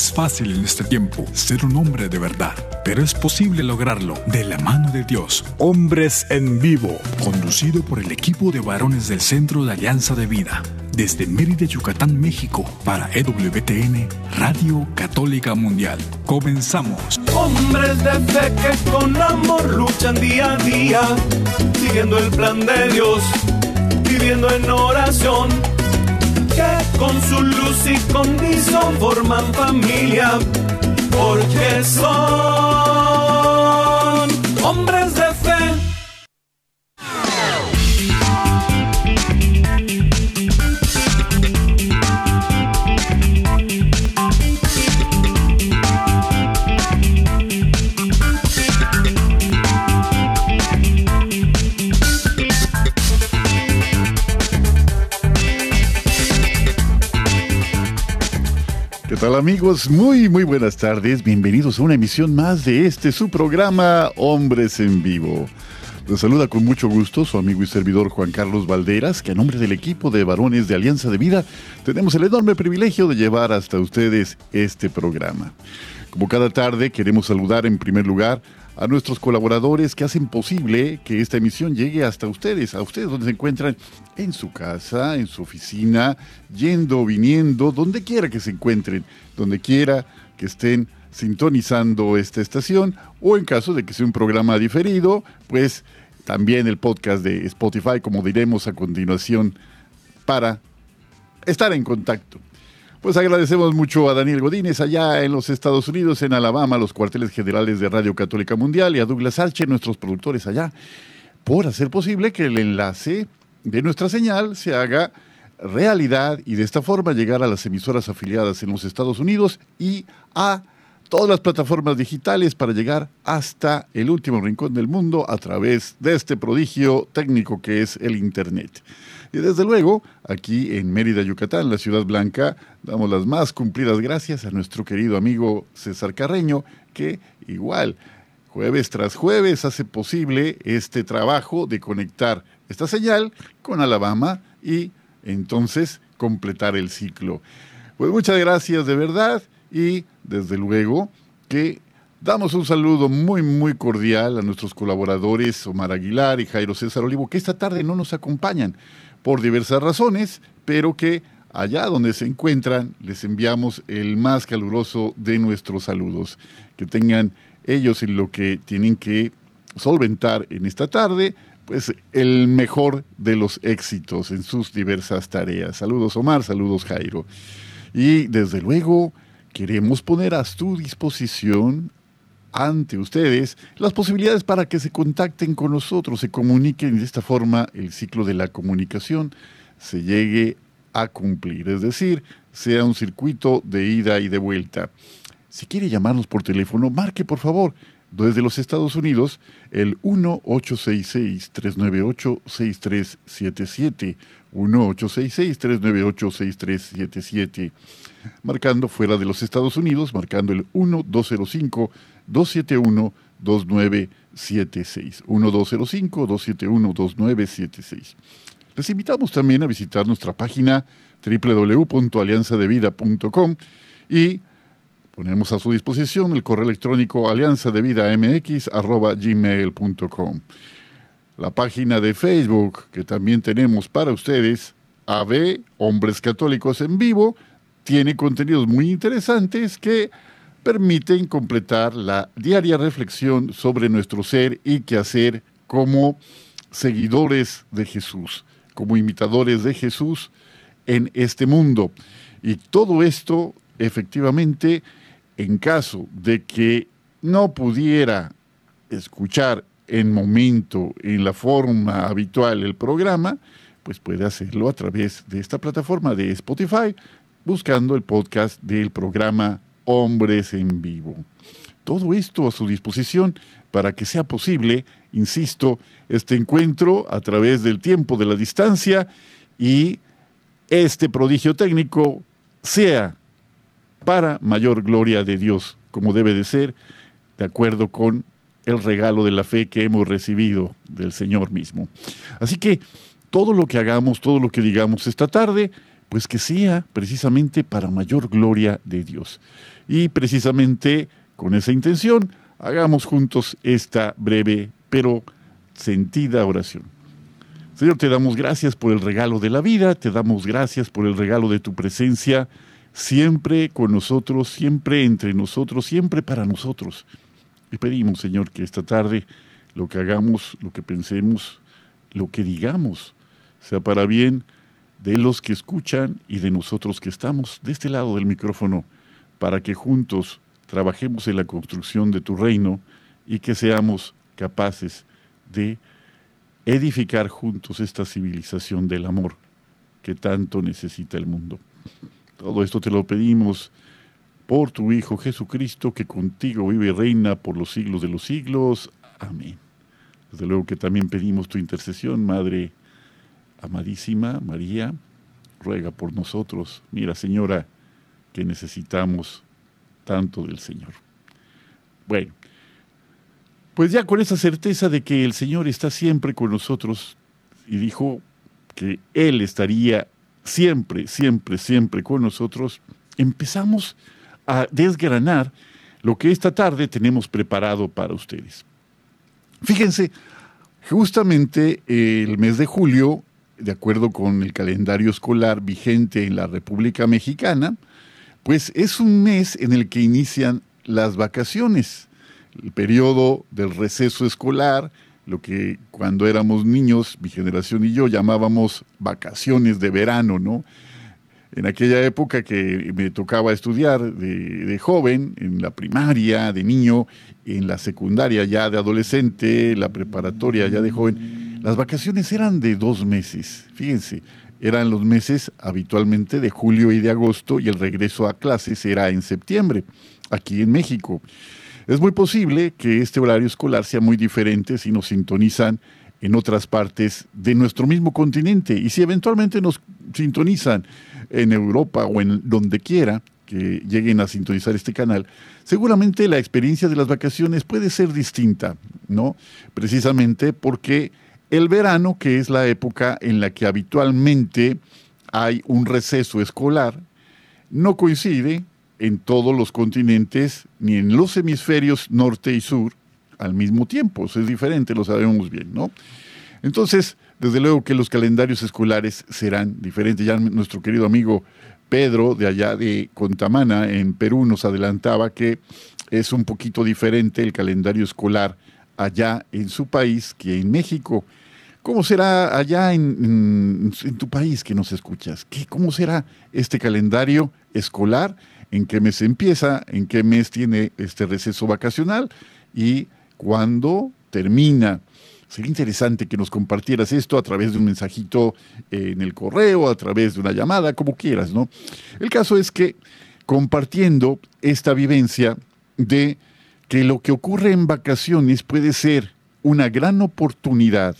es fácil en este tiempo ser un hombre de verdad, pero es posible lograrlo de la mano de Dios. Hombres en Vivo, conducido por el equipo de varones del Centro de Alianza de Vida. Desde Mérida, Yucatán, México, para EWTN, Radio Católica Mundial. Comenzamos. Hombres de fe que con amor luchan día a día, siguiendo el plan de Dios, viviendo en oración con su luz y condición forman familia, porque son hombres de tal amigos? Muy, muy buenas tardes. Bienvenidos a una emisión más de este su programa Hombres en Vivo. Les saluda con mucho gusto su amigo y servidor Juan Carlos Valderas, que a nombre del equipo de varones de Alianza de Vida tenemos el enorme privilegio de llevar hasta ustedes este programa. Como cada tarde queremos saludar en primer lugar a nuestros colaboradores que hacen posible que esta emisión llegue hasta ustedes, a ustedes donde se encuentran en su casa, en su oficina, yendo, viniendo, donde quiera que se encuentren, donde quiera que estén sintonizando esta estación o en caso de que sea un programa diferido, pues también el podcast de Spotify, como diremos a continuación, para estar en contacto. Pues agradecemos mucho a Daniel Godínez allá en los Estados Unidos, en Alabama, los cuarteles generales de Radio Católica Mundial y a Douglas Arche, nuestros productores allá, por hacer posible que el enlace de nuestra señal se haga realidad y de esta forma llegar a las emisoras afiliadas en los Estados Unidos y a todas las plataformas digitales para llegar hasta el último rincón del mundo a través de este prodigio técnico que es el Internet. Y desde luego, aquí en Mérida, Yucatán, la Ciudad Blanca, damos las más cumplidas gracias a nuestro querido amigo César Carreño, que igual, jueves tras jueves, hace posible este trabajo de conectar esta señal con Alabama y entonces completar el ciclo. Pues muchas gracias de verdad y desde luego que Damos un saludo muy, muy cordial a nuestros colaboradores Omar Aguilar y Jairo César Olivo, que esta tarde no nos acompañan, por diversas razones, pero que allá donde se encuentran les enviamos el más caluroso de nuestros saludos. Que tengan ellos en lo que tienen que solventar en esta tarde, pues el mejor de los éxitos en sus diversas tareas. Saludos Omar, saludos Jairo. Y desde luego queremos poner a su disposición ante ustedes las posibilidades para que se contacten con nosotros, se comuniquen de esta forma el ciclo de la comunicación se llegue a cumplir, es decir, sea un circuito de ida y de vuelta. Si quiere llamarnos por teléfono, marque por favor desde los Estados Unidos el 1-866-398-6377. 1-866-398-6377. Marcando fuera de los Estados Unidos, marcando el 1-205-271-2976. 1-205-271-2976. Les invitamos también a visitar nuestra página www.alianzadevida.com y Ponemos a su disposición el correo electrónico alianzadevidamx.gmail.com. La página de Facebook que también tenemos para ustedes, AB, Hombres Católicos en Vivo, tiene contenidos muy interesantes que permiten completar la diaria reflexión sobre nuestro ser y qué hacer como seguidores de Jesús, como imitadores de Jesús en este mundo. Y todo esto efectivamente en caso de que no pudiera escuchar en momento, en la forma habitual el programa, pues puede hacerlo a través de esta plataforma de Spotify, buscando el podcast del programa Hombres en Vivo. Todo esto a su disposición para que sea posible, insisto, este encuentro a través del tiempo de la distancia y este prodigio técnico sea para mayor gloria de Dios, como debe de ser, de acuerdo con el regalo de la fe que hemos recibido del Señor mismo. Así que todo lo que hagamos, todo lo que digamos esta tarde, pues que sea precisamente para mayor gloria de Dios. Y precisamente con esa intención, hagamos juntos esta breve pero sentida oración. Señor, te damos gracias por el regalo de la vida, te damos gracias por el regalo de tu presencia, siempre con nosotros, siempre entre nosotros, siempre para nosotros. Y pedimos, Señor, que esta tarde lo que hagamos, lo que pensemos, lo que digamos, sea para bien de los que escuchan y de nosotros que estamos de este lado del micrófono, para que juntos trabajemos en la construcción de tu reino y que seamos capaces de edificar juntos esta civilización del amor que tanto necesita el mundo. Todo esto te lo pedimos por tu Hijo Jesucristo, que contigo vive y reina por los siglos de los siglos. Amén. Desde luego que también pedimos tu intercesión, Madre amadísima María, ruega por nosotros. Mira, Señora, que necesitamos tanto del Señor. Bueno, pues ya con esa certeza de que el Señor está siempre con nosotros y dijo que Él estaría siempre, siempre, siempre con nosotros, empezamos a desgranar lo que esta tarde tenemos preparado para ustedes. Fíjense, justamente el mes de julio, de acuerdo con el calendario escolar vigente en la República Mexicana, pues es un mes en el que inician las vacaciones, el periodo del receso escolar, lo que cuando éramos niños, mi generación y yo llamábamos vacaciones de verano, ¿no? En aquella época que me tocaba estudiar de, de, joven, en la primaria, de niño, en la secundaria ya de adolescente, la preparatoria ya de joven, las vacaciones eran de dos meses, fíjense, eran los meses habitualmente de julio y de agosto y el regreso a clases era en septiembre, aquí en México. Es muy posible que este horario escolar sea muy diferente si nos sintonizan en otras partes de nuestro mismo continente y si eventualmente nos sintonizan en Europa o en donde quiera que lleguen a sintonizar este canal, seguramente la experiencia de las vacaciones puede ser distinta, ¿no? Precisamente porque el verano, que es la época en la que habitualmente hay un receso escolar, no coincide en todos los continentes ni en los hemisferios norte y sur al mismo tiempo. Es diferente, lo sabemos bien, ¿no? Entonces, desde luego que los calendarios escolares serán diferentes. Ya nuestro querido amigo Pedro, de allá de Contamana, en Perú, nos adelantaba que es un poquito diferente el calendario escolar allá en su país que en México. ¿Cómo será allá en, tu país que nos escuchas? ¿Qué, ¿Cómo será este calendario escolar? ¿En qué mes empieza? ¿En qué mes tiene este receso vacacional? ¿Y cuándo termina? Sería interesante que nos compartieras esto a través de un mensajito en el correo, a través de una llamada, como quieras, ¿no? El caso es que compartiendo esta vivencia de que lo que ocurre en vacaciones puede ser una gran oportunidad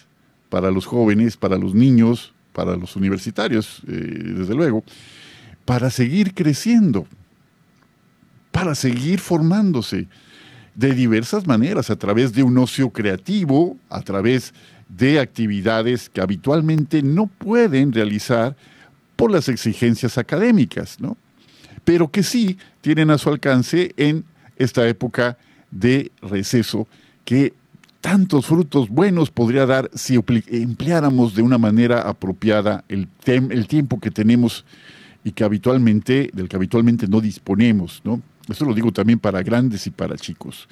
para los jóvenes, para los niños, para los universitarios, eh, desde luego, para seguir creciendo, para seguir formándose de diversas maneras, a través de un ocio creativo, a través de actividades que habitualmente no pueden realizar por las exigencias académicas, ¿no? pero que sí tienen a su alcance en esta época de receso que tantos frutos buenos podría dar si empleáramos de una manera apropiada el, el tiempo que tenemos y que habitualmente, del que habitualmente no disponemos, ¿no? Esto lo digo también para grandes y para chicos.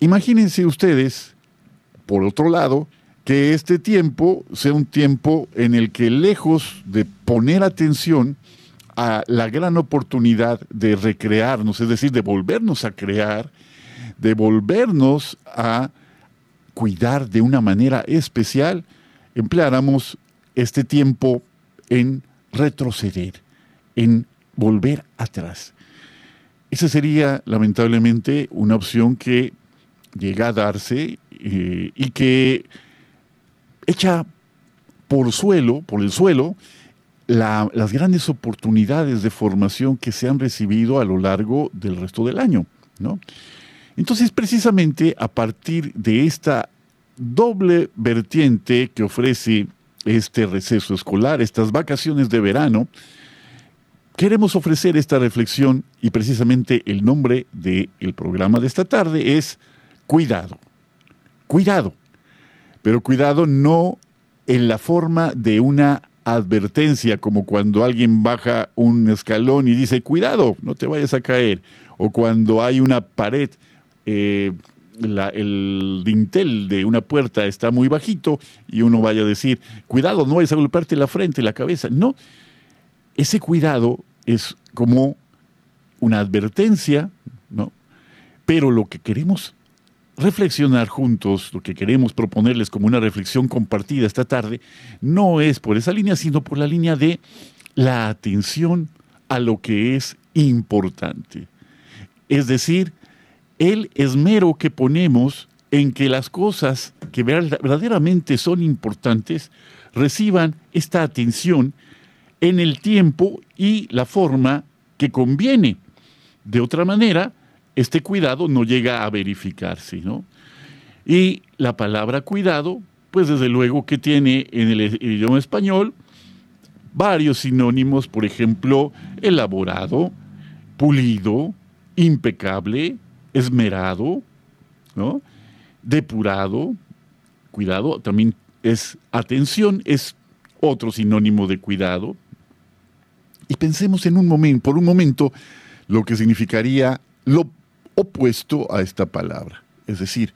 Imagínense ustedes, por otro lado, que este tiempo sea un tiempo en el que lejos de poner atención a la gran oportunidad de recrearnos, es decir, de volvernos a crear, de volvernos a cuidar de una manera especial, empleáramos este tiempo en retroceder, en volver atrás. Esa sería, lamentablemente, una opción que llega a darse eh, y que echa por suelo, por el suelo, las grandes oportunidades de formación que se han recibido a lo largo del resto del año. ¿no? Entonces, precisamente a partir de esta doble vertiente que ofrece este receso escolar, estas vacaciones de verano, queremos ofrecer esta reflexión y precisamente el nombre del programa de esta tarde es Cuidado. Cuidado. Pero cuidado no en la forma de una advertencia, como cuando alguien baja un escalón y dice, cuidado, no te vayas a caer, o cuando hay una pared, eh, el dintel de una puerta está muy bajito y uno vaya a decir, cuidado, no vayas a golpearte la frente, la cabeza. No, ese cuidado es como una advertencia, ¿no? Pero lo que queremos reflexionar juntos, lo que queremos proponerles como una reflexión compartida esta tarde, no es por esa línea, sino por la línea de la atención a lo que es importante. Es decir, el esmero que ponemos en que las cosas que verdaderamente son importantes reciban esta atención en el tiempo y la forma que conviene. De otra manera, este cuidado no llega a verificarse, ¿no? Y la palabra cuidado, pues desde luego que tiene en el idioma español varios sinónimos, por ejemplo, elaborado, pulido, impecable, esmerado, ¿no? depurado, cuidado, también es atención, es otro sinónimo de cuidado. Y pensemos en un momento, por un momento, lo que significaría lo opuesto a esta palabra. Es decir,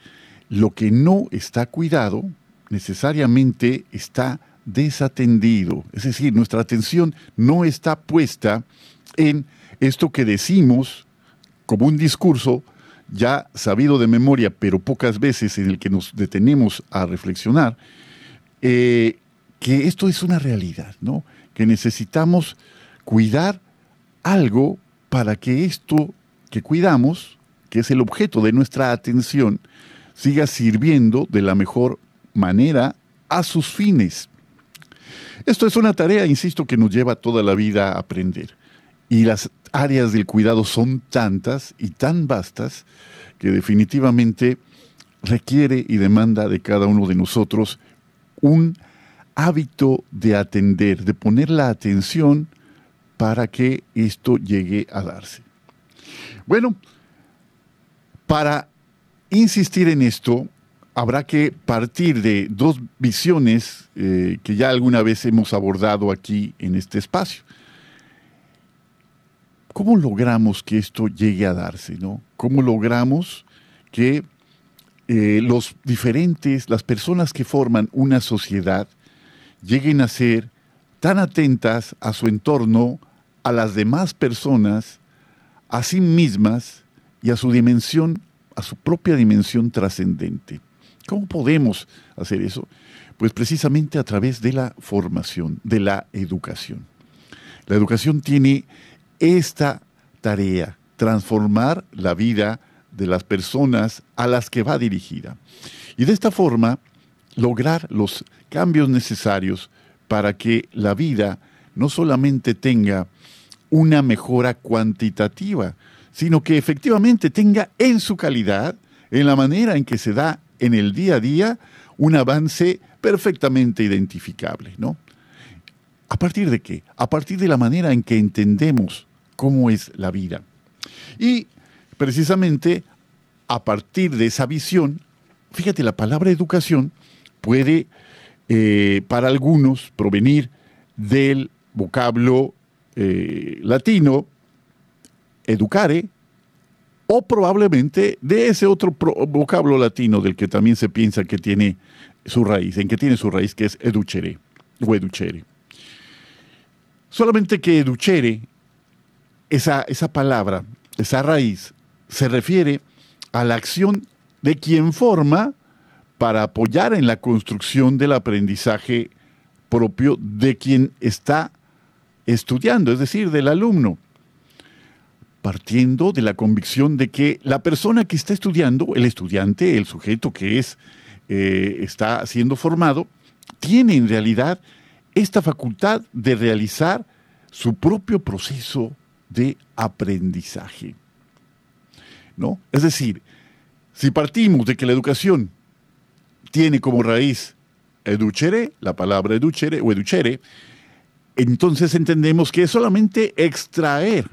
lo que no está cuidado necesariamente está desatendido. Es decir, nuestra atención no está puesta en esto que decimos como un discurso ya sabido de memoria, pero pocas veces en el que nos detenemos a reflexionar, eh, que esto es una realidad, ¿no? Que necesitamos cuidar algo para que esto que cuidamos que es el objeto de nuestra atención, siga sirviendo de la mejor manera a sus fines. Esto es una tarea, insisto, que nos lleva toda la vida a aprender. Y las áreas del cuidado son tantas y tan vastas que definitivamente requiere y demanda de cada uno de nosotros un hábito de atender, de poner la atención para que esto llegue a darse. Bueno, para insistir en esto, habrá que partir de dos visiones eh, que ya alguna vez hemos abordado aquí en este espacio. ¿Cómo logramos que esto llegue a darse? ¿no? ¿Cómo logramos que eh, los diferentes, las personas que forman una sociedad, lleguen a ser tan atentas a su entorno, a las demás personas, a sí mismas, y a su dimensión, a su propia dimensión trascendente. ¿Cómo podemos hacer eso? Pues precisamente a través de la formación, de la educación. La educación tiene esta tarea, transformar la vida de las personas a las que va dirigida. Y de esta forma, lograr los cambios necesarios para que la vida no solamente tenga una mejora cuantitativa, sino que efectivamente tenga en su calidad, en la manera en que se da en el día a día, un avance perfectamente identificable, ¿no? ¿A partir de qué? A partir de la manera en que entendemos cómo es la vida. Y precisamente a partir de esa visión, fíjate, la palabra educación puede eh, para algunos provenir del vocablo eh, latino educare, o probablemente de ese otro vocablo latino del que también se piensa que tiene su raíz, en que tiene su raíz, que es educere o educere. Solamente que educere, esa, esa palabra, esa raíz, se refiere a la acción de quien forma para apoyar en la construcción del aprendizaje propio de quien está estudiando, es decir, del alumno. Partiendo de la convicción de que la persona que está estudiando, el estudiante, el sujeto que es, eh, está siendo formado, tiene en realidad esta facultad de realizar su propio proceso de aprendizaje. ¿No? Es decir, si partimos de que la educación tiene como raíz educere, la palabra educere o educere, entonces entendemos que es solamente extraer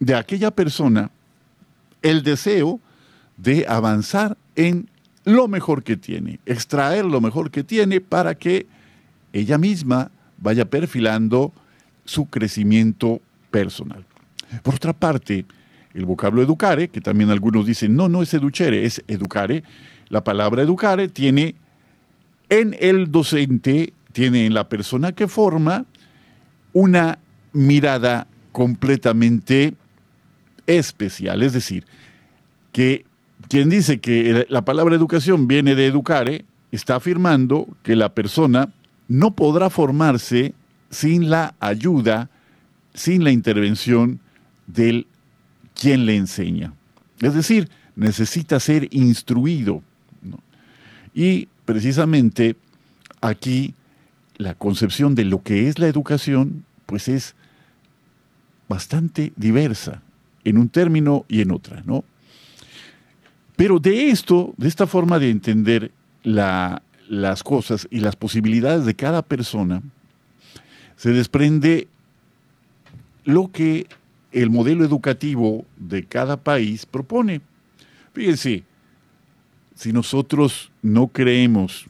de aquella persona el deseo de avanzar en lo mejor que tiene, extraer lo mejor que tiene para que ella misma vaya perfilando su crecimiento personal. Por otra parte, el vocablo educare, que también algunos dicen, no, no es educere, es educare, la palabra educare tiene en el docente, tiene en la persona que forma una mirada completamente especial. Es decir, que quien dice que la palabra educación viene de educare, está afirmando que la persona no podrá formarse sin la ayuda, sin la intervención del quien le enseña. Es decir, necesita ser instruido. Y precisamente aquí la concepción de lo que es la educación, pues es bastante diversa en un término y en otra, ¿no? Pero de esto, de esta forma de entender las cosas y las posibilidades de cada persona, se desprende lo que el modelo educativo de cada país propone. Fíjense, si nosotros no creemos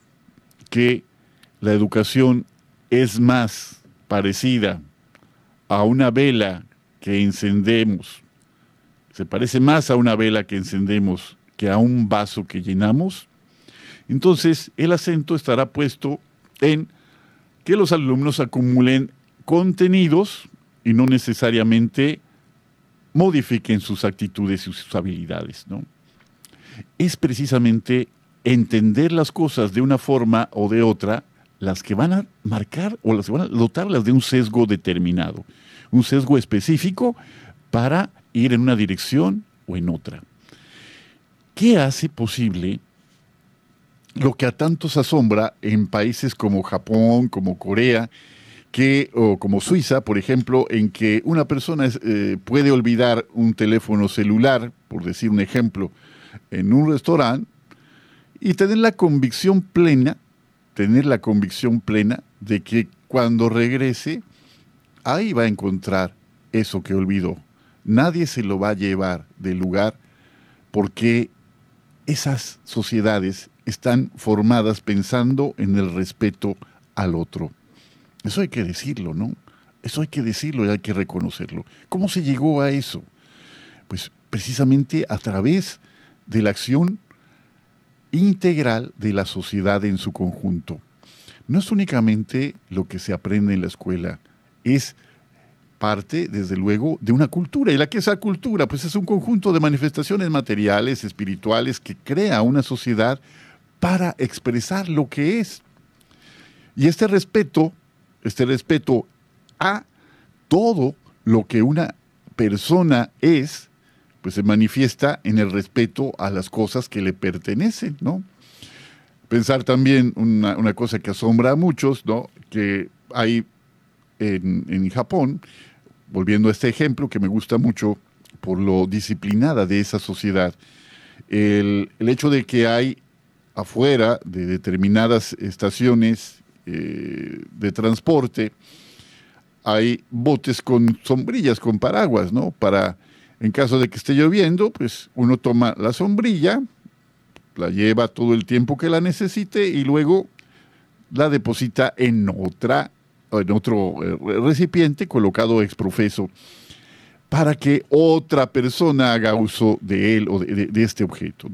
que la educación es más parecida a una vela que encendemos, se parece más a una vela que encendemos que a un vaso que llenamos, entonces el acento estará puesto en que los alumnos acumulen contenidos y no necesariamente modifiquen sus actitudes y sus habilidades, ¿no? es precisamente entender las cosas de una forma o de otra las que van a marcar o las que van a dotarlas de un sesgo determinado, un sesgo específico para ir en una dirección o en otra. ¿Qué hace posible lo que a tantos asombra en países como Japón, como Corea, que, o como Suiza, por ejemplo, en que una persona eh, puede olvidar un teléfono celular, por decir un ejemplo, en un restaurante y tener la convicción plena, tener la convicción plena de que cuando regrese, ahí va a encontrar eso que olvidó. Nadie se lo va a llevar del lugar porque esas sociedades están formadas pensando en el respeto al otro. Eso hay que decirlo, ¿no? Eso hay que decirlo y hay que reconocerlo. ¿Cómo se llegó a eso? Pues precisamente a través de la acción integral de la sociedad en su conjunto. No es únicamente lo que se aprende en la escuela, es parte, desde luego, de una cultura. ¿Y la que es esa cultura? Pues es un conjunto de manifestaciones materiales, espirituales, que crea una sociedad para expresar lo que es. Y este respeto, este respeto a todo lo que una persona es, pues se manifiesta en el respeto a las cosas que le pertenecen, ¿no? Pensar también una, cosa que asombra a muchos, ¿no? Que hay en, Japón, volviendo a este ejemplo que me gusta mucho por lo disciplinada de esa sociedad, el, hecho de que hay afuera de determinadas estaciones eh, de transporte, hay botes con sombrillas, con paraguas, ¿no? Para en caso de que esté lloviendo, pues uno toma la sombrilla, la lleva todo el tiempo que la necesite y luego la deposita en otra en otro eh, recipiente colocado exprofeso para que otra persona haga uso de él o de, este objeto.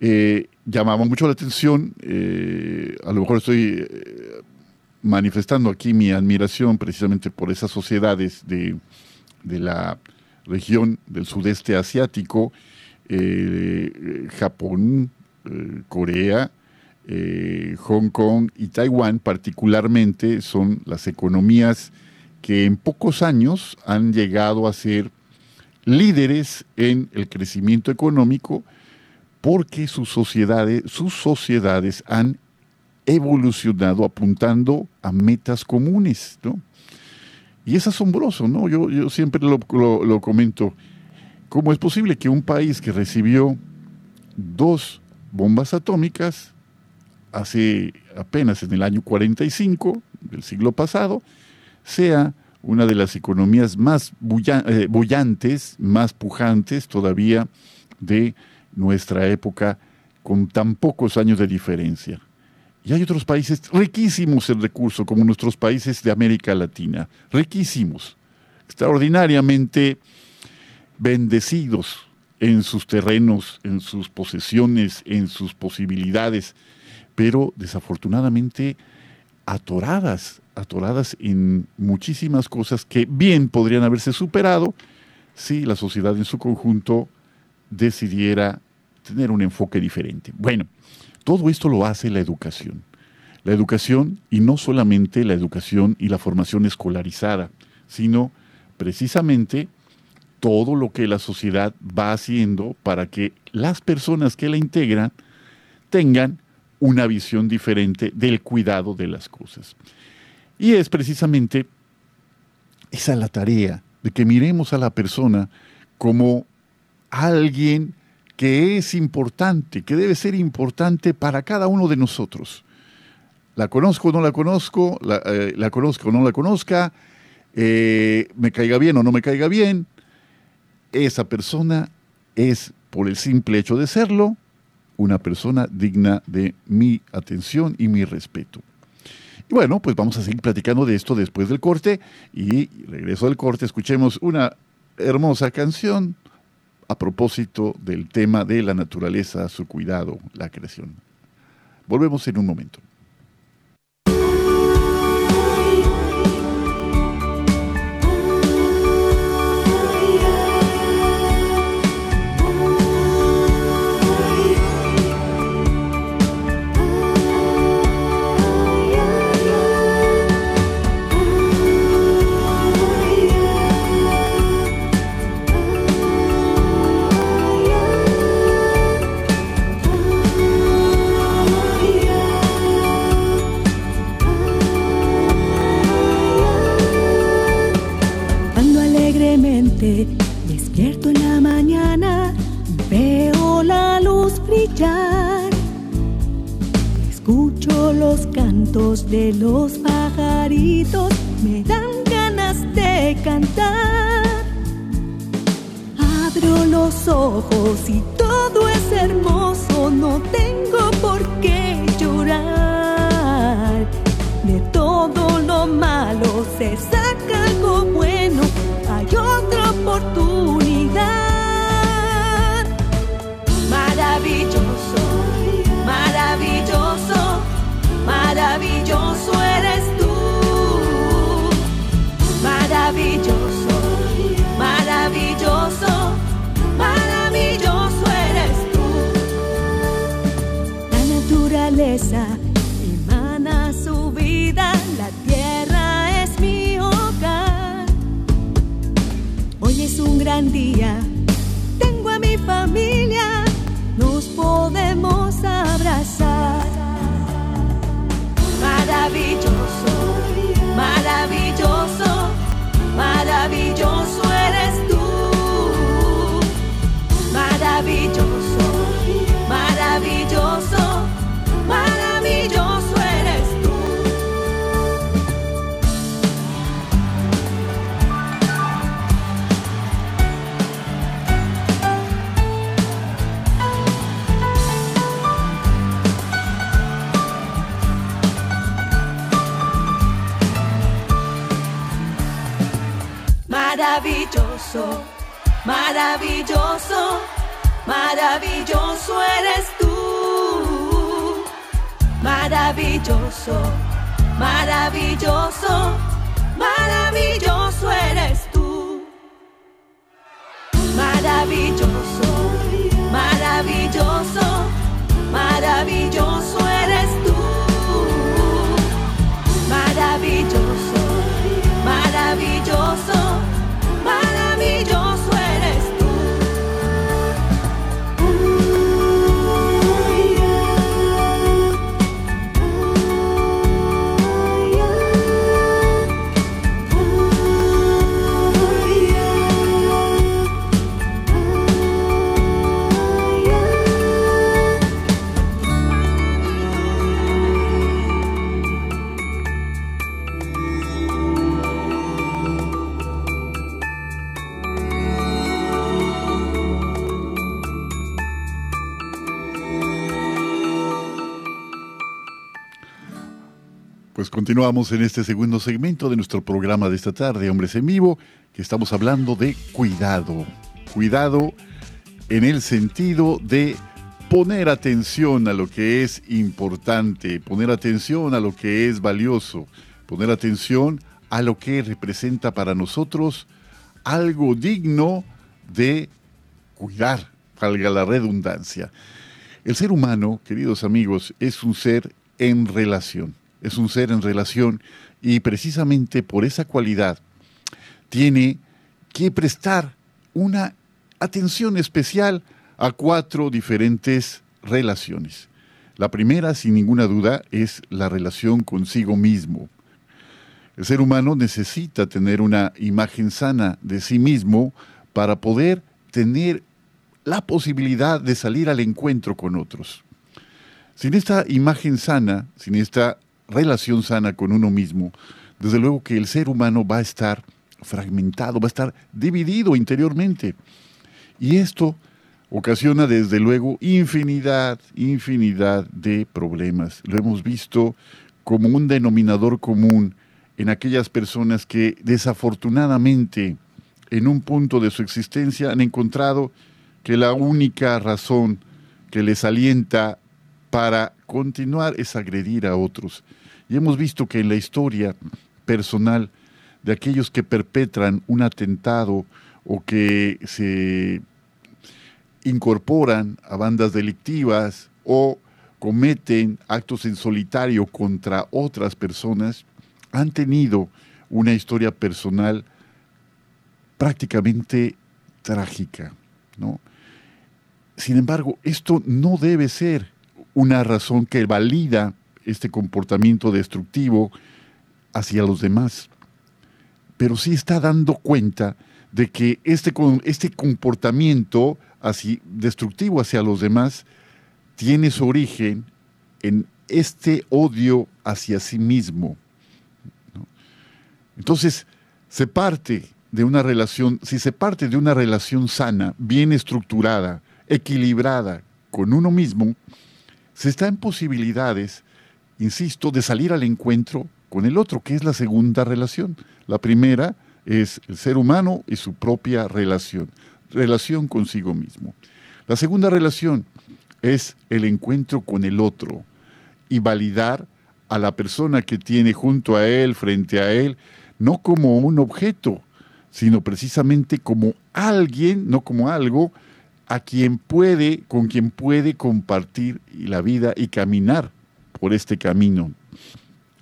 Eh, llamaba mucho la atención, eh, a lo mejor estoy manifestando aquí mi admiración precisamente por esas sociedades de, de la región del sudeste asiático, eh, Japón, eh, Corea, eh, Hong Kong y Taiwán particularmente son las economías que en pocos años han llegado a ser líderes en el crecimiento económico porque sus sociedades, sus sociedades han evolucionado apuntando a metas comunes, ¿no? Y es asombroso, ¿no? Yo, yo siempre lo, lo, comento. ¿Cómo es posible que un país que recibió dos bombas atómicas hace apenas en el año 45 del siglo pasado, sea una de las economías más eh, bullantes, más pujantes todavía de nuestra época, con tan pocos años de diferencia. Y hay otros países riquísimos en recursos, como nuestros países de América Latina, riquísimos, extraordinariamente bendecidos en sus terrenos, en sus posesiones, en sus posibilidades, pero desafortunadamente atoradas, atoradas en muchísimas cosas que bien podrían haberse superado si la sociedad en su conjunto decidiera tener un enfoque diferente. Bueno, todo esto lo hace la educación. La educación, y no solamente la educación y la formación escolarizada, sino precisamente todo lo que la sociedad va haciendo para que las personas que la integran tengan una visión diferente del cuidado de las cosas. Y es precisamente esa la tarea de que miremos a la persona como alguien que es importante, que debe ser importante para cada uno de nosotros. La conozco o no la conozco, la, eh, conozco o no la conozca, eh, me caiga bien o no me caiga bien, esa persona es, por el simple hecho de serlo, una persona digna de mi atención y mi respeto. Y bueno, pues vamos a seguir platicando de esto después del corte y regreso al corte, escuchemos una hermosa canción a propósito del tema de la naturaleza, su cuidado, la creación. Volvemos en un momento. De los pajaritos me dan ganas de cantar. Abro los ojos y todo es hermoso, no tengo por qué llorar. De todo lo malo se saca algo bueno, hay otra oportunidad. Maravilloso, maravilloso maravilloso eres tú, maravilloso, maravilloso, maravilloso eres tú. La naturaleza emana su vida, la tierra es mi hogar. Hoy es un gran día, maravilloso maravilloso, maravilloso, maravilloso eres tú. Maravilloso, maravilloso, maravilloso eres tú. Maravilloso, maravilloso, maravilloso Pues continuamos en este segundo segmento de nuestro programa de esta tarde, Hombres en Vivo, que estamos hablando de cuidado. Cuidado en el sentido de poner atención a lo que es importante, poner atención a lo que es valioso, poner atención a lo que representa para nosotros algo digno de cuidar, valga la redundancia. El ser humano, queridos amigos, es un ser en relación es un ser en relación y precisamente por esa cualidad tiene que prestar una atención especial a cuatro diferentes relaciones. La primera, sin ninguna duda, es la relación consigo mismo. El ser humano necesita tener una imagen sana de sí mismo para poder tener la posibilidad de salir al encuentro con otros. Sin esta imagen sana, sin esta relación sana con uno mismo, desde luego que el ser humano va a estar fragmentado, va a estar dividido interiormente. Y esto ocasiona desde luego infinidad, infinidad de problemas. Lo hemos visto como un denominador común en aquellas personas que desafortunadamente en un punto de su existencia han encontrado que la única razón que les alienta para continuar es agredir a otros. Y hemos visto que en la historia personal de aquellos que perpetran un atentado o que se incorporan a bandas delictivas o cometen actos en solitario contra otras personas, han tenido una historia personal prácticamente trágica. ¿no? Sin embargo, esto no debe ser una razón que valida este comportamiento destructivo hacia los demás. Pero sí está dando cuenta de que este, este comportamiento así, destructivo hacia los demás tiene su origen en este odio hacia sí mismo. Entonces, se parte de una relación, si se parte de una relación sana, bien estructurada, equilibrada con uno mismo, se está en posibilidades, insisto, de salir al encuentro con el otro, que es la segunda relación. La primera es el ser humano y su propia relación, relación consigo mismo. La segunda relación es el encuentro con el otro y validar a la persona que tiene junto a él, frente a él, no como un objeto, sino precisamente como alguien, no como algo a quien puede, con quien puede compartir la vida y caminar por este camino.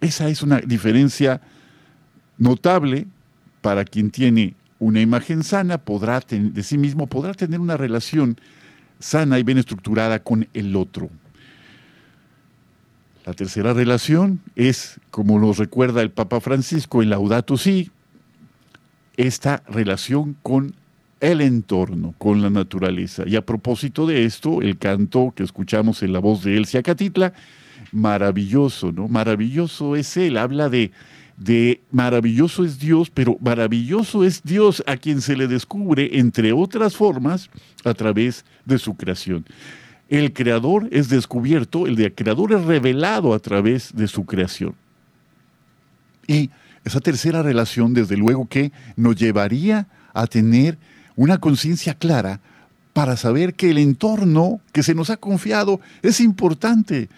Esa es una diferencia notable para quien tiene una imagen sana, podrá de sí mismo podrá tener una relación sana y bien estructurada con el otro. La tercera relación es, como nos recuerda el Papa Francisco en Laudato Si, esta relación con el entorno, con la naturaleza. Y a propósito de esto, el canto que escuchamos en la voz de Elsia Catitla, maravilloso, ¿no? Maravilloso es él, habla de, de maravilloso es Dios, pero maravilloso es Dios a quien se le descubre, entre otras formas, a través de su creación. El creador es descubierto, el creador es revelado a través de su creación. Y esa tercera relación, desde luego que nos llevaría a tener una conciencia clara para saber que el entorno que se nos ha confiado es importante.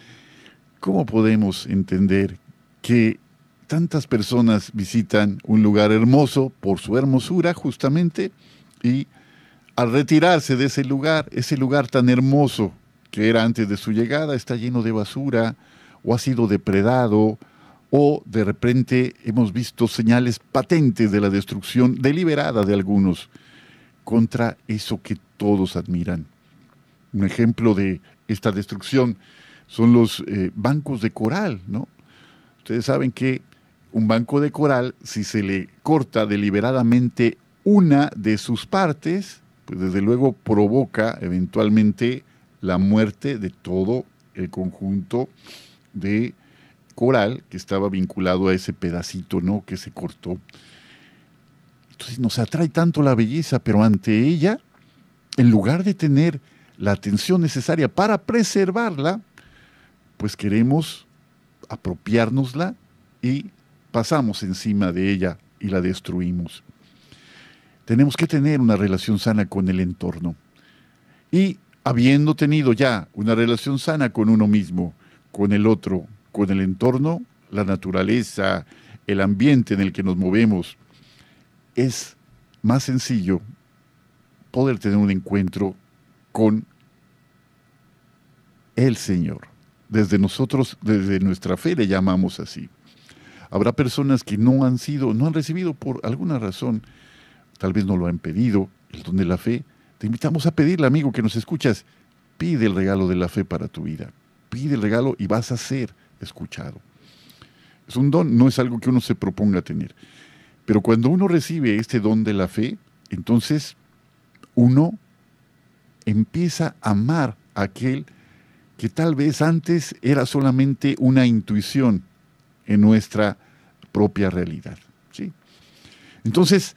¿Cómo podemos entender que tantas personas visitan un lugar hermoso por su hermosura justamente y al retirarse de ese lugar, ese lugar tan hermoso que era antes de su llegada, está lleno de basura o ha sido depredado o de repente hemos visto señales patentes de la destrucción deliberada de algunos contra eso que todos admiran. Un ejemplo de esta destrucción son los eh, bancos de coral, ¿no? Ustedes saben que un banco de coral, si se le corta deliberadamente una de sus partes, pues desde luego provoca eventualmente la muerte de todo el conjunto de coral que estaba vinculado a ese pedacito, ¿no? Que se cortó. Nos atrae tanto la belleza, pero ante ella, en lugar de tener la atención necesaria para preservarla, pues queremos apropiárnosla y pasamos encima de ella y la destruimos. Tenemos que tener una relación sana con el entorno. Y habiendo tenido ya una relación sana con uno mismo, con el otro, con el entorno, la naturaleza, el ambiente en el que nos movemos, es más sencillo poder tener un encuentro con el Señor. Desde nosotros, desde nuestra fe le llamamos así. Habrá personas que no han sido, no han recibido por alguna razón, tal vez no lo han pedido, el don de la fe. Te invitamos a pedirle, amigo, que nos escuchas, pide el regalo de la fe para tu vida. Pide el regalo y vas a ser escuchado. Es un don, no es algo que uno se proponga tener. Pero cuando uno recibe este don de la fe, entonces uno empieza a amar a aquel que tal vez antes era solamente una intuición en nuestra propia realidad. ¿sí? Entonces,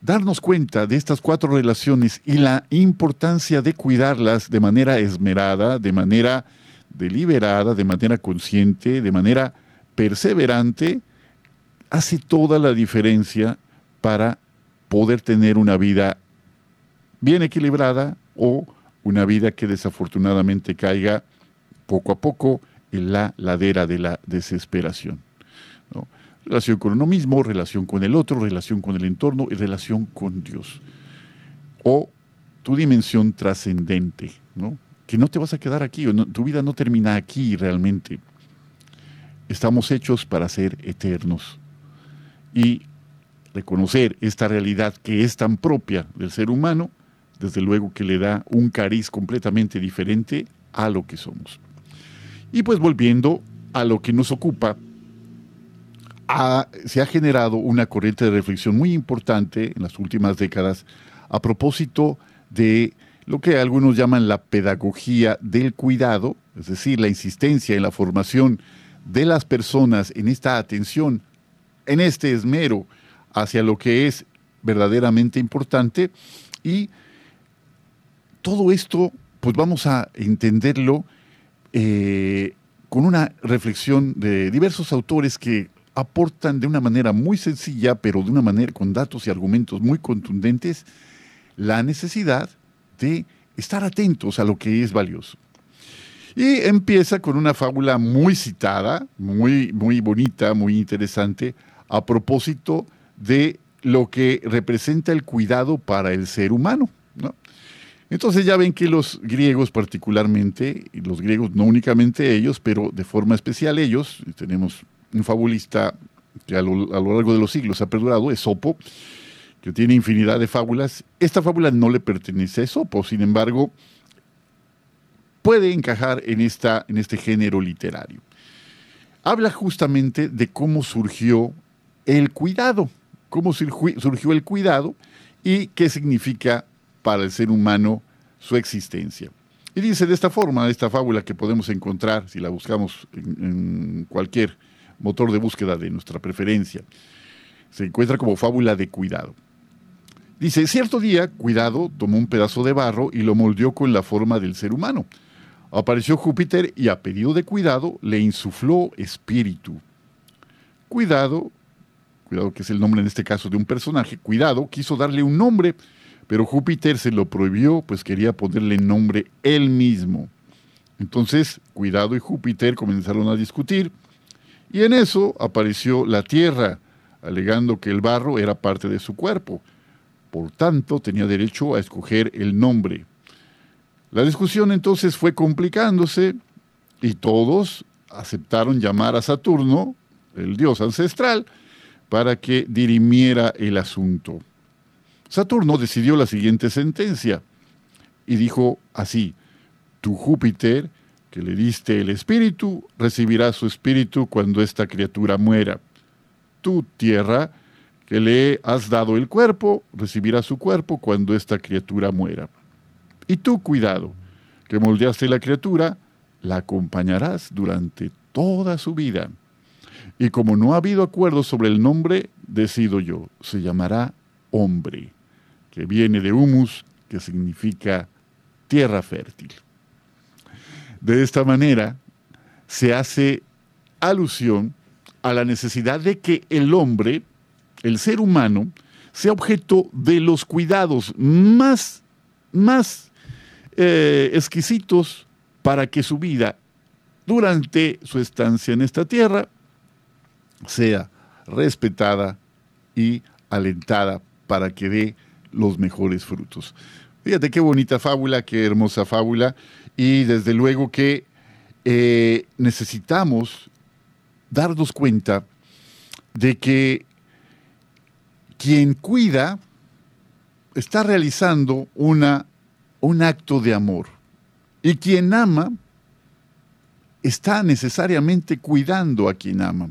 darnos cuenta de estas cuatro relaciones y la importancia de cuidarlas de manera esmerada, de manera deliberada, de manera consciente, de manera perseverante, hace toda la diferencia para poder tener una vida bien equilibrada o una vida que desafortunadamente caiga poco a poco en la ladera de la desesperación. Relación con uno mismo, relación con el otro, relación con el entorno y relación con Dios. O tu dimensión trascendente, que no te vas a quedar aquí, tu vida no termina aquí realmente. Estamos hechos para ser eternos. Y reconocer esta realidad que es tan propia del ser humano, desde luego que le da un cariz completamente diferente a lo que somos. Y pues volviendo a lo que nos ocupa, se ha generado una corriente de reflexión muy importante en las últimas décadas a propósito de lo que algunos llaman la pedagogía del cuidado, es decir, la insistencia en la formación de las personas en esta atención, en este esmero hacia lo que es verdaderamente importante y todo esto pues vamos a entenderlo eh, con una reflexión de diversos autores que aportan de una manera muy sencilla, pero de una manera con datos y argumentos muy contundentes, la necesidad de estar atentos a lo que es valioso. Y empieza con una fábula muy citada, muy, muy bonita, muy interesante, a propósito de lo que representa el cuidado para el ser humano. Entonces ya ven que los griegos particularmente, los griegos no únicamente ellos, pero de forma especial ellos, tenemos un fabulista que a lo, largo de los siglos ha perdurado, Esopo, que tiene infinidad de fábulas. Esta fábula no le pertenece a Esopo, sin embargo, puede encajar en, esta, en este género literario. Habla justamente de cómo surgió el cuidado, cómo surgió el cuidado y qué significa para el ser humano su existencia. Y dice de esta forma, esta fábula que podemos encontrar si la buscamos en, cualquier motor de búsqueda de nuestra preferencia, se encuentra como fábula de cuidado. Dice, cierto día, Cuidado tomó un pedazo de barro y lo moldeó con la forma del ser humano. Apareció Júpiter y a pedido de Cuidado le insufló espíritu. Cuidado, Cuidado que es el nombre en este caso de un personaje, Cuidado quiso darle un nombre, pero Júpiter se lo prohibió, pues quería ponerle nombre él mismo. Entonces, Cuidado y Júpiter comenzaron a discutir, y en eso apareció la Tierra, alegando que el barro era parte de su cuerpo. Por tanto, tenía derecho a escoger el nombre. La discusión entonces fue complicándose y todos aceptaron llamar a Saturno, el dios ancestral, para que dirimiera el asunto. Saturno decidió la siguiente sentencia y dijo así, tu Júpiter, que le diste el espíritu, recibirá su espíritu cuando esta criatura muera. Tu Tierra, que le has dado el cuerpo, recibirá su cuerpo cuando esta criatura muera. Y tú, cuidado, que moldeaste la criatura, la acompañarás durante toda su vida. Y como no ha habido acuerdo sobre el nombre, decido yo, se llamará hombre que viene de humus, que significa tierra fértil. De esta manera se hace alusión a la necesidad de que el hombre, el ser humano, sea objeto de los cuidados más, más eh, exquisitos para que su vida durante su estancia en esta tierra sea respetada y alentada para que dé los mejores frutos. Fíjate qué bonita fábula, qué hermosa fábula, y desde luego que eh, necesitamos darnos cuenta de que quien cuida está realizando una, un acto de amor y quien ama está necesariamente cuidando a quien ama.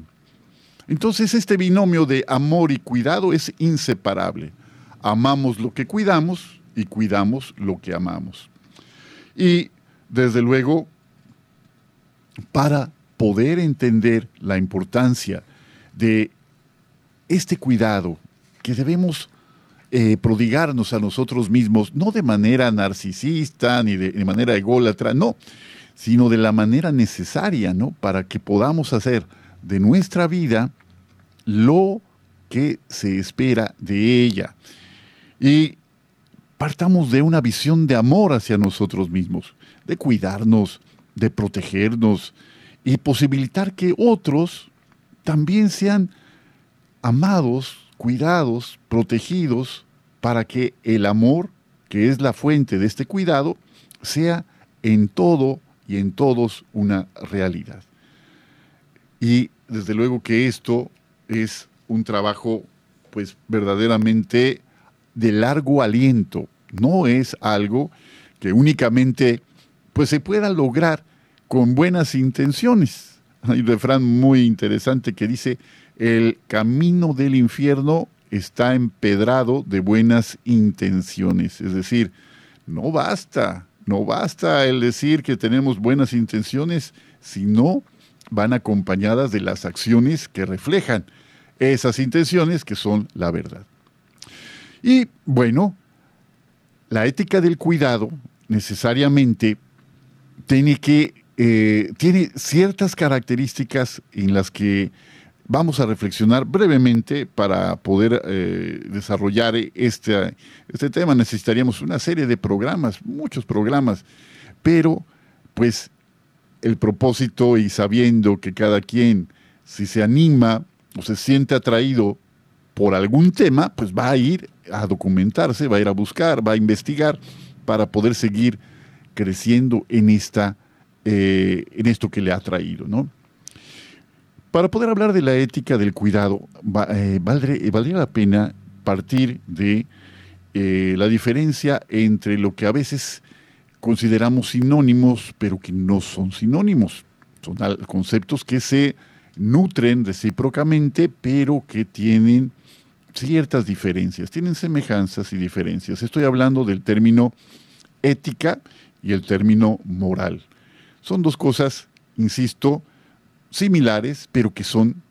Entonces este binomio de amor y cuidado es inseparable. Amamos lo que cuidamos y cuidamos lo que amamos. Y desde luego, para poder entender la importancia de este cuidado que debemos eh, prodigarnos a nosotros mismos, no de manera narcisista ni de, de, manera ególatra, no, sino de la manera necesaria, ¿no? Para que podamos hacer de nuestra vida lo que se espera de ella. Y partamos de una visión de amor hacia nosotros mismos, de cuidarnos, de protegernos y posibilitar que otros también sean amados, cuidados, protegidos, para que el amor, que es la fuente de este cuidado, sea en todo y en todos una realidad. Y desde luego que esto es un trabajo pues verdaderamente de largo aliento, no es algo que únicamente pues se pueda lograr con buenas intenciones. Hay un refrán muy interesante que dice, el camino del infierno está empedrado de buenas intenciones. Es decir, no basta, no basta el decir que tenemos buenas intenciones, sino van acompañadas de las acciones que reflejan esas intenciones que son la verdad. Y bueno, la ética del cuidado necesariamente tiene que eh, tiene ciertas características en las que vamos a reflexionar brevemente para poder eh, desarrollar este, este tema. Necesitaríamos una serie de programas, muchos programas, pero pues el propósito y sabiendo que cada quien, si se anima o se siente atraído por algún tema, pues va a ir a documentarse, va a ir a buscar, va a investigar para poder seguir creciendo en, esta, eh, en esto que le ha traído. ¿no? Para poder hablar de la ética del cuidado, eh, valdría, valdría, la pena partir de eh, la diferencia entre lo que a veces consideramos sinónimos, pero que no son sinónimos. Son conceptos que se nutren recíprocamente, pero que tienen ciertas diferencias, tienen semejanzas y diferencias. Estoy hablando del término ética y el término moral. Son dos cosas, insisto, similares, pero que son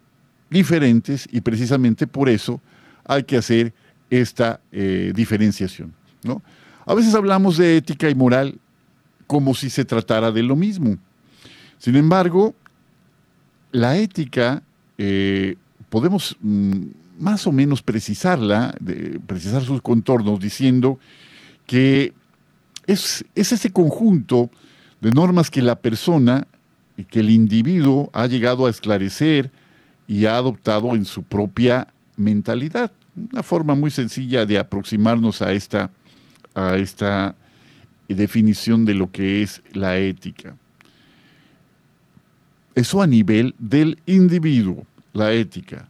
diferentes y precisamente por eso hay que hacer esta eh, diferenciación. ¿no? A veces hablamos de ética y moral como si se tratara de lo mismo. Sin embargo, la ética eh, podemos mm, más o menos precisarla, precisar sus contornos, diciendo que es, es ese conjunto de normas que la persona y que el individuo ha llegado a esclarecer y ha adoptado en su propia mentalidad. Una forma muy sencilla de aproximarnos a esta, a esta definición de lo que es la ética. Eso a nivel del individuo, la ética.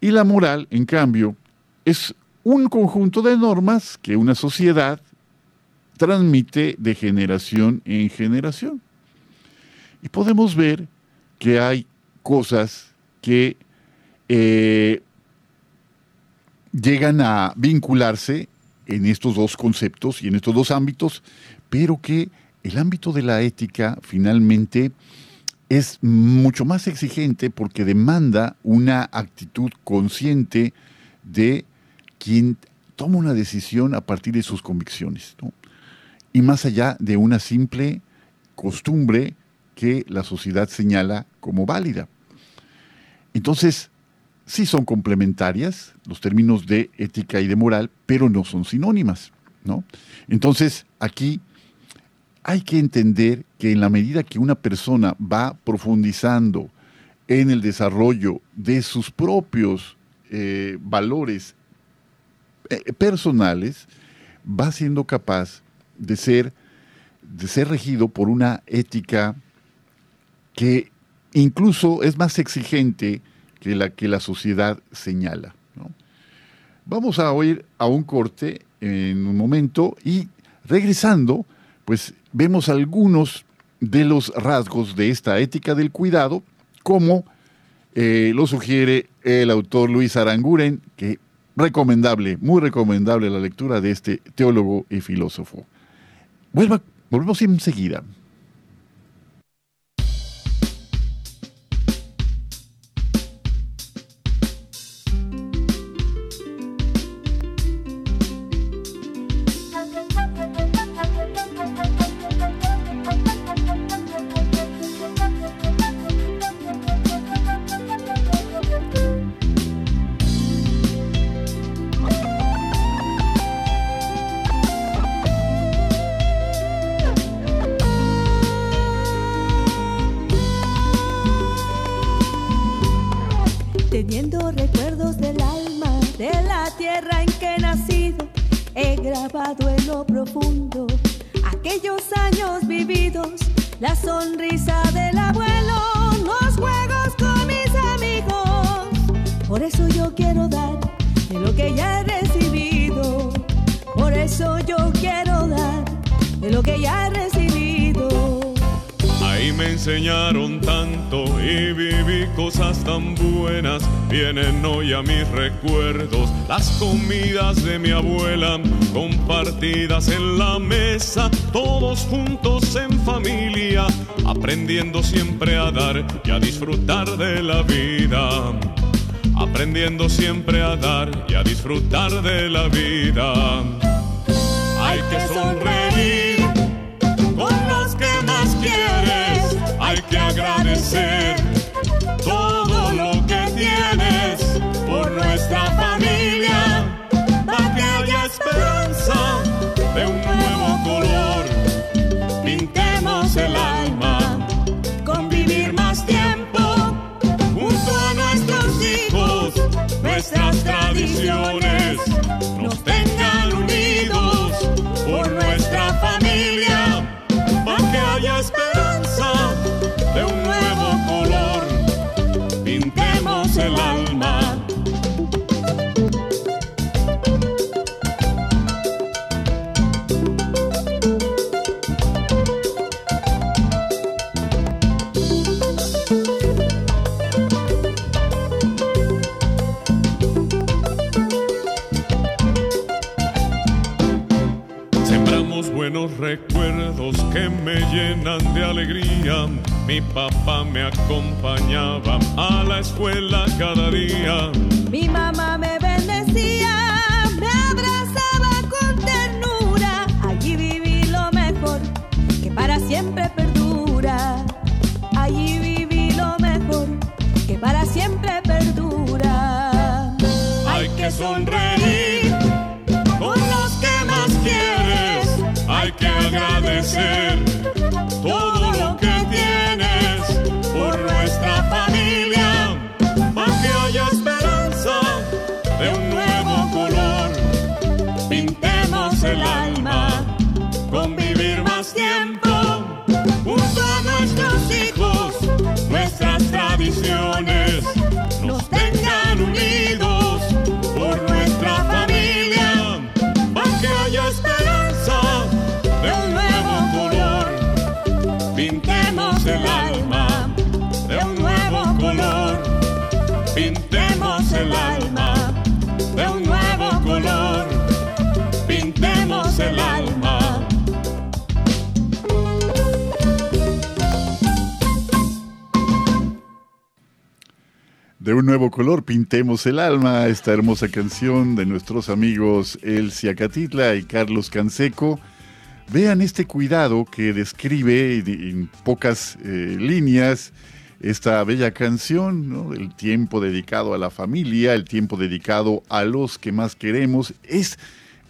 Y la moral, en cambio, es un conjunto de normas que una sociedad transmite de generación en generación. Y podemos ver que hay cosas que eh, llegan a vincularse en estos dos conceptos y en estos dos ámbitos, pero que el ámbito de la ética finalmente es mucho más exigente porque demanda una actitud consciente de quien toma una decisión a partir de sus convicciones, y más allá de una simple costumbre que la sociedad señala como válida. Entonces, sí son complementarias los términos de ética y de moral, pero no son sinónimas, ¿no? Entonces, aquí hay que entender que en la medida que una persona va profundizando en el desarrollo de sus propios eh, valores eh, personales, va siendo capaz de ser, de ser regido por una ética que incluso es más exigente que la que la sociedad señala. Vamos a oír a un corte en un momento y regresando, pues vemos algunos de los rasgos de esta ética del cuidado, como eh, lo sugiere el autor Luis Aranguren, que recomendable, muy recomendable la lectura de este teólogo y filósofo. Vuelva, volvemos enseguida. Vienen hoy a mis recuerdos las comidas de mi abuela, compartidas en la mesa, todos juntos en familia, aprendiendo siempre a dar y a disfrutar de la vida. Aprendiendo siempre a dar y a disfrutar de la vida. Hay que sonreír agradecer Mi de un nuevo color, pintemos el alma, esta hermosa canción de nuestros amigos Elsia Catitla y Carlos Canseco. Vean este cuidado que describe en pocas eh, líneas esta bella canción, ¿no? el tiempo dedicado a la familia, el tiempo dedicado a los que más queremos, es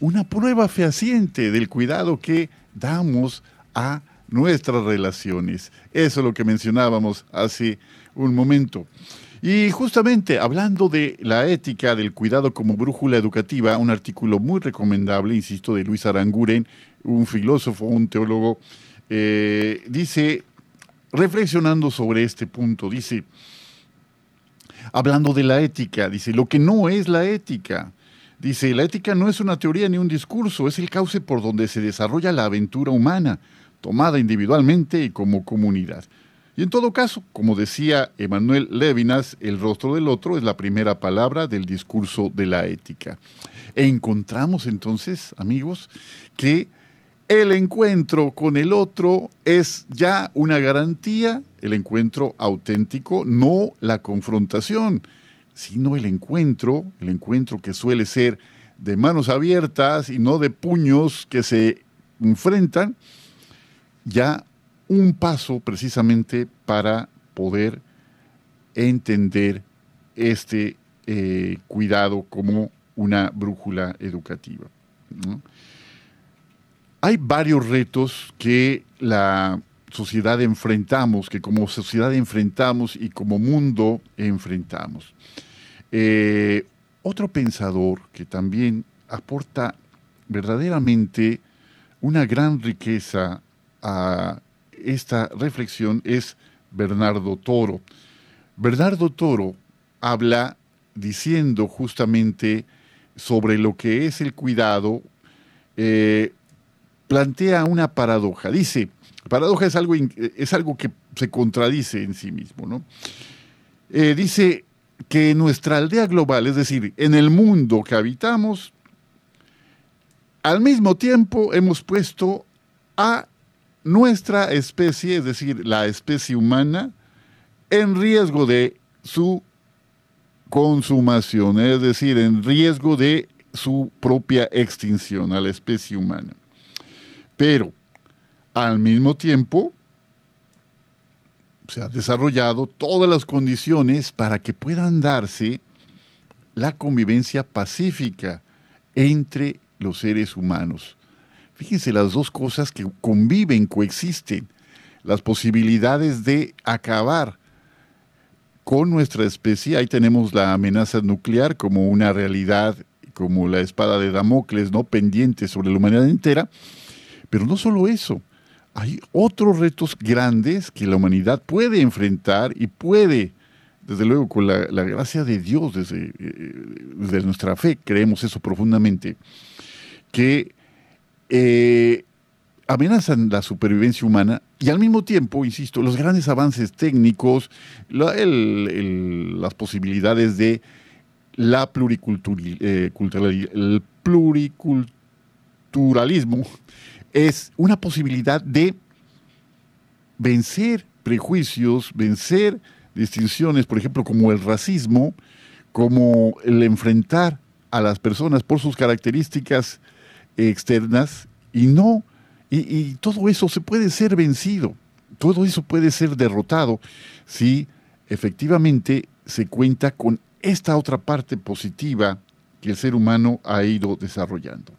una prueba fehaciente del cuidado que damos a nuestras relaciones. Eso es lo que mencionábamos hace un momento. Y justamente hablando de la ética del cuidado como brújula educativa, un artículo muy recomendable, insisto, de Luis Aranguren, un filósofo, un teólogo, eh, dice, reflexionando sobre este punto, dice, hablando de la ética, dice, lo que no es la ética. Dice, la ética no es una teoría ni un discurso, es el cauce por donde se desarrolla la aventura humana, tomada individualmente y como comunidad. Y en todo caso, como decía Emanuel Levinas, el rostro del otro es la primera palabra del discurso de la ética. E encontramos entonces, amigos, que el encuentro con el otro es ya una garantía, el encuentro auténtico, no la confrontación, sino el encuentro, el encuentro que suele ser de manos abiertas y no de puños que se enfrentan, ya un paso precisamente para poder entender este eh, cuidado como una brújula educativa. Hay varios retos que la sociedad enfrentamos, que como sociedad enfrentamos y como mundo enfrentamos. Eh, otro pensador que también aporta verdaderamente una gran riqueza a esta reflexión es Bernardo Toro. Bernardo Toro habla diciendo justamente sobre lo que es el cuidado eh, plantea una paradoja. Dice, paradoja es algo, es algo que se contradice en sí mismo, ¿no? Eh, dice que en nuestra aldea global, es decir, en el mundo que habitamos, al mismo tiempo hemos puesto a nuestra especie, es decir, la especie humana, en riesgo de su consumación, es decir, en riesgo de su propia extinción a la especie humana. Pero al mismo tiempo se han desarrollado todas las condiciones para que puedan darse la convivencia pacífica entre los seres humanos. Fíjense las dos cosas que conviven, coexisten. Las posibilidades de acabar con nuestra especie. Ahí tenemos la amenaza nuclear como una realidad, como la espada de Damocles, ¿no? Pendiente sobre la humanidad entera. Pero no solo eso, hay otros retos grandes que la humanidad puede enfrentar y puede, desde luego, con la, gracia de Dios, desde, eh, desde, nuestra fe, creemos eso profundamente, que eh, amenazan la supervivencia humana y al mismo tiempo, insisto, los grandes avances técnicos, las posibilidades de la eh, el pluriculturalismo, es una posibilidad de vencer prejuicios, vencer distinciones, por ejemplo, como el racismo, como el enfrentar a las personas por sus características externas y no, y, todo eso se puede ser vencido, todo eso puede ser derrotado si efectivamente se cuenta con esta otra parte positiva que el ser humano ha ido desarrollando.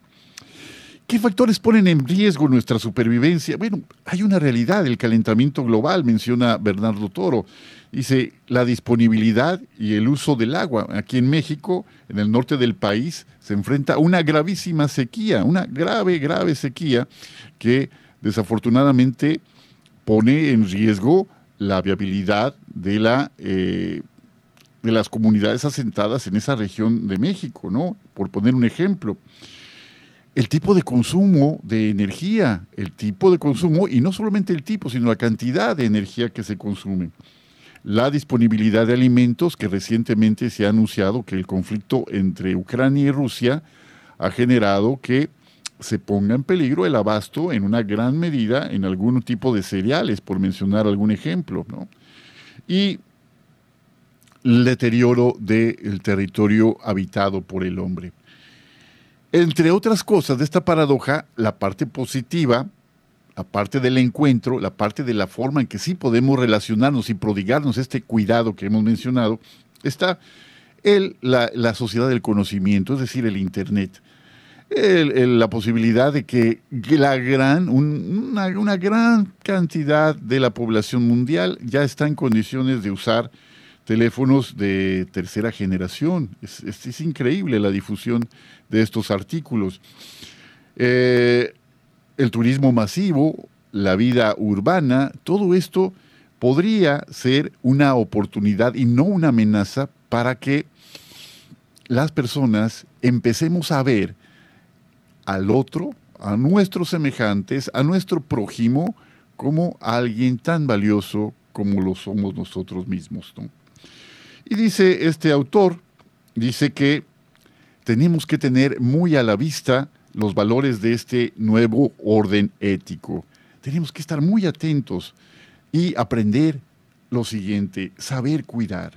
¿Qué factores ponen en riesgo nuestra supervivencia? Bueno, hay una realidad, el calentamiento global, menciona Bernardo Toro. Dice, la disponibilidad y el uso del agua. Aquí en México, en el norte del país, se enfrenta a una gravísima sequía, una grave, grave sequía que desafortunadamente pone en riesgo la viabilidad de, la, eh, de las comunidades asentadas en esa región de México, ¿no? Por poner un ejemplo el tipo de consumo de energía, el tipo de consumo, y no solamente el tipo, sino la cantidad de energía que se consume. La disponibilidad de alimentos, que recientemente se ha anunciado que el conflicto entre Ucrania y Rusia ha generado que se ponga en peligro el abasto en una gran medida en algún tipo de cereales, por mencionar algún ejemplo. Y el deterioro del territorio habitado por el hombre. Entre otras cosas de esta paradoja, la parte positiva, aparte del encuentro, la parte de la forma en que sí podemos relacionarnos y prodigarnos este cuidado que hemos mencionado, está el, la, sociedad del conocimiento, es decir, el Internet. la posibilidad de que la gran, una, una, gran cantidad de la población mundial ya está en condiciones de usar teléfonos de tercera generación. Es, increíble la difusión de estos artículos. Eh, el turismo masivo, la vida urbana, todo esto podría ser una oportunidad y no una amenaza para que las personas empecemos a ver al otro, a nuestros semejantes, a nuestro prójimo, como alguien tan valioso como lo somos nosotros mismos. Y dice este autor, dice que tenemos que tener muy a la vista los valores de este nuevo orden ético. Tenemos que estar muy atentos y aprender lo siguiente, saber cuidar.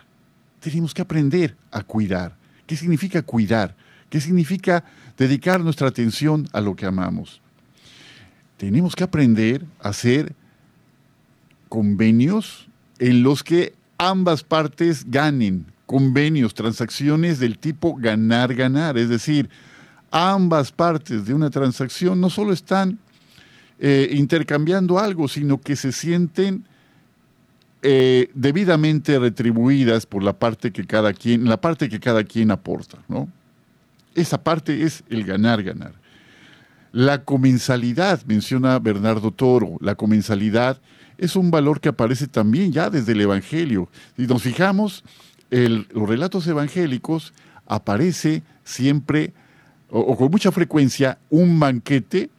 Tenemos que aprender a cuidar. ¿Qué significa cuidar? ¿Qué significa dedicar nuestra atención a lo que amamos? Tenemos que aprender a hacer convenios en los que ambas partes ganen, convenios, transacciones del tipo ganar-ganar, es decir, ambas partes de una transacción no solo están eh, intercambiando algo, sino que se sienten eh, debidamente retribuidas por la parte que cada quien, la parte que cada quien aporta, ¿no? Esa parte es el ganar-ganar. La comensalidad, menciona Bernardo Toro, la comensalidad es un valor que aparece también ya desde el Evangelio. Si nos fijamos, los relatos evangélicos aparece siempre o, con mucha frecuencia un banquete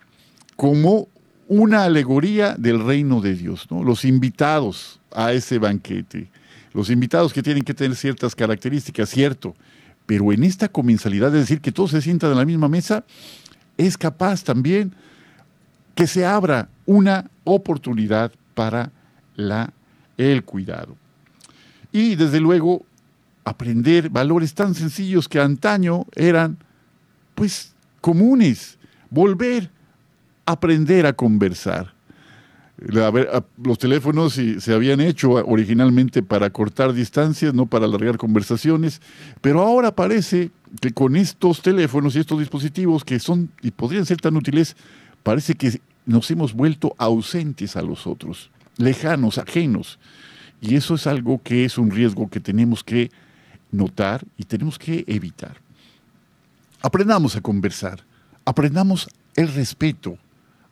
como una alegoría del reino de Dios, los invitados a ese banquete, los invitados que tienen que tener ciertas características, cierto, pero en esta comensalidad, es decir, que todos se sientan en la misma mesa, es capaz también que se abra una oportunidad para la, el cuidado. Y desde luego, aprender valores tan sencillos que antaño eran pues comunes, volver a aprender a conversar. Los teléfonos se habían hecho originalmente para cortar distancias, no para alargar conversaciones, pero ahora parece que con estos teléfonos y estos dispositivos que son y podrían ser tan útiles, parece que nos hemos vuelto ausentes a los otros, lejanos, ajenos. Y eso es algo que es un riesgo que tenemos que notar y tenemos que evitar. Aprendamos a conversar, aprendamos el respeto,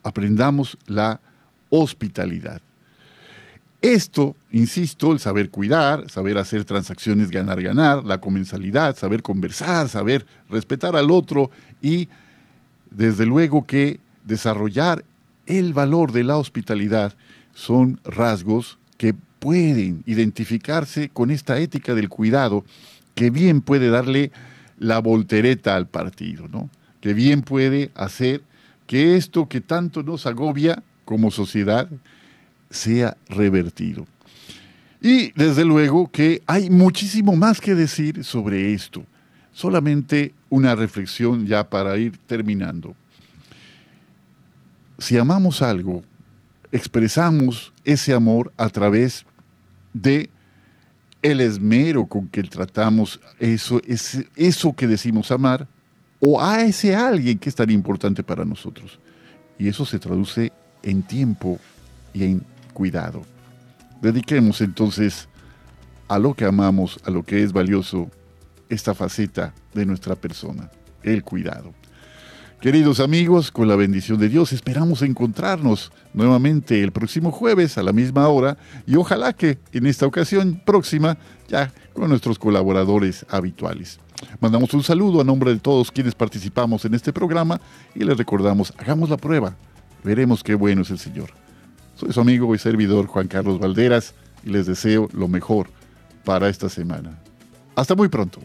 aprendamos la hospitalidad. Esto, insisto, el saber cuidar, saber hacer transacciones ganar-ganar, la comensalidad, saber conversar, saber respetar al otro y, desde luego, que desarrollar el valor de la hospitalidad son rasgos que pueden identificarse con esta ética del cuidado que bien puede darle la voltereta al partido, ¿no? Que bien puede hacer que esto que tanto nos agobia como sociedad sea revertido. Y desde luego que hay muchísimo más que decir sobre esto. Solamente una reflexión ya para ir terminando. Si amamos algo, expresamos ese amor a través de el esmero con que tratamos eso, es, eso que decimos amar, o a ese alguien que es tan importante para nosotros. Y eso se traduce en tiempo y en cuidado. Dediquemos entonces a lo que amamos, a lo que es valioso, esta faceta de nuestra persona, el cuidado. Queridos amigos, con la bendición de Dios esperamos encontrarnos nuevamente el próximo jueves a la misma hora y ojalá que en esta ocasión próxima ya con nuestros colaboradores habituales. Mandamos un saludo a nombre de todos quienes participamos en este programa y les recordamos, hagamos la prueba, veremos qué bueno es el Señor. Soy su amigo y servidor Juan Carlos Valderas y les deseo lo mejor para esta semana. Hasta muy pronto.